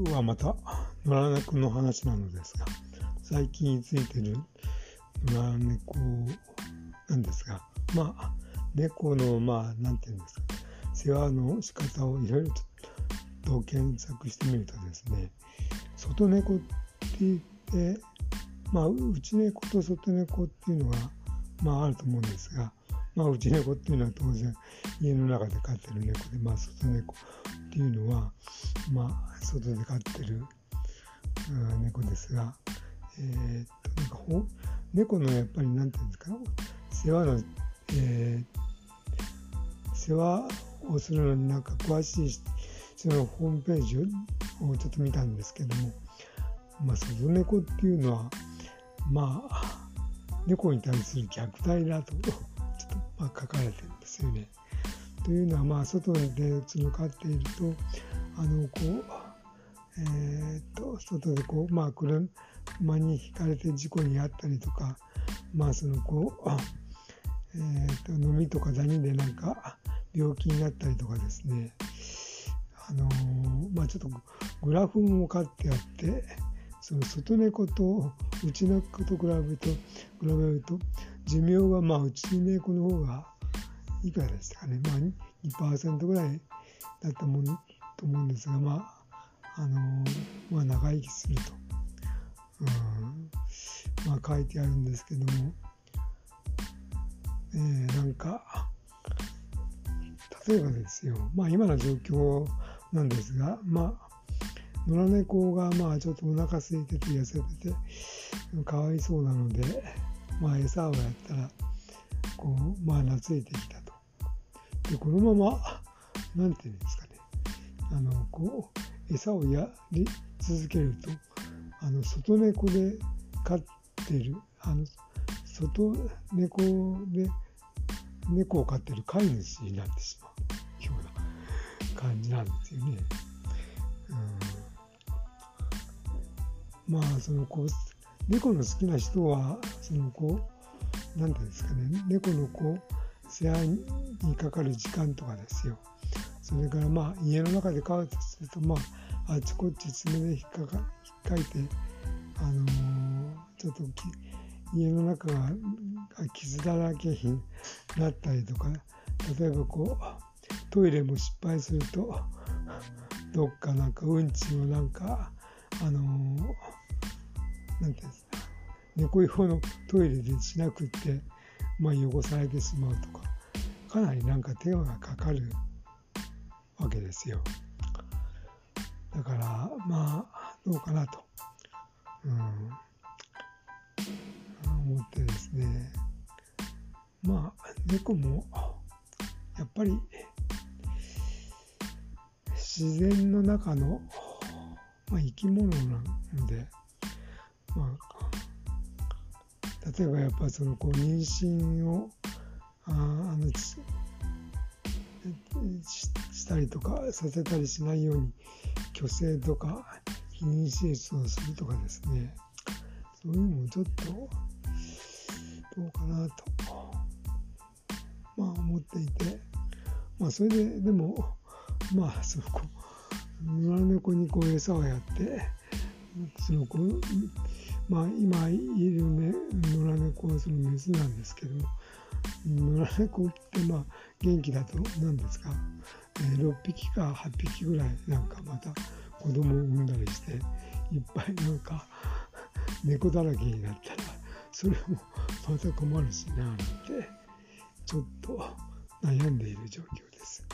今日はまた野良猫の話なのですが最近ついてる野良猫なんですがまあ猫のまあなんていうんですか世話の仕方をいろいろと検索してみるとですね外猫って言ってまあ内猫と外猫っていうのがまああると思うんですがまあ内猫っていうのは当然家の中で飼ってる猫でまあ外猫っていうのはまあ外で飼ってる猫ですが、えー、っとなんかほ猫のやっぱりなんていうんですか世話の、えー、世話をするのになんか詳しいそのホームページをちょっと見たんですけども、まあ、外猫っていうのはまあ猫に対する虐待だとまあ書かれてるんですよね。というのはまあ外でその飼っているとあのこうえー、っと外でこうまあ車にひかれて事故に遭ったりとかまあそのこう、えー、っと飲みとかダニでなんか病気になったりとかですねあのー、まあちょっとグラフも書ってあってその外猫と内猫と比べると比べると寿命がまあ内猫の方がいくらでしたかね。まあ2%ぐらいだったもんと思うんですがまああのまあ、長生きすると、うん。まあ、書いてあるんですけども、えー、なんか例えばですよ、まあ、今の状況なんですが、まあ、野良猫がまあちょっとお腹空いてて痩せててかわいそうなので、まあ、餌をやったらこう、まあ、懐いてきたと。でこのままなんていうんですかねあのこう餌をやり続けるとあの外猫で飼ってるあの外猫で猫を飼ってる飼い主になってしまうような感じなんですよね。うん、まあそのこう猫の好きな人はそのこう何て言うんですかね猫のこう世話にかかる時間とかですよ。それからまあ家の中で飼うとするとまああちこち爪で引っかか引っかいてあのー、ちょっと家の中が傷だらけになったりとか例えばこうトイレも失敗するとどっかなんかうんちをなんかあのー、なんていうんですか猫用のトイレでしなくって、まあ、汚されてしまうとかかなりなんか手間がかかるわけですよ。だからまあどうかなと、うん、思ってですね。まあ猫もやっぱり自然の中の、まあ、生き物なので、まあ、例えばやっぱそのこう妊娠をああのしたりとかさせたりしないように虚勢とか避妊手術をするとかですね。そういうのもちょっとどうかなとまあ思っていて。まあそれででもまあその子野良猫にこう餌をやってその子まあ今いる、ね、野良猫はそのメスなんですけども野良猫ってまあ元気だと何ですか、えー、6匹か8匹ぐらいなんかまた子供を産んだりしていっぱいなんか猫だらけになったらそれもまた困るしななんてちょっと悩んでいる状況です。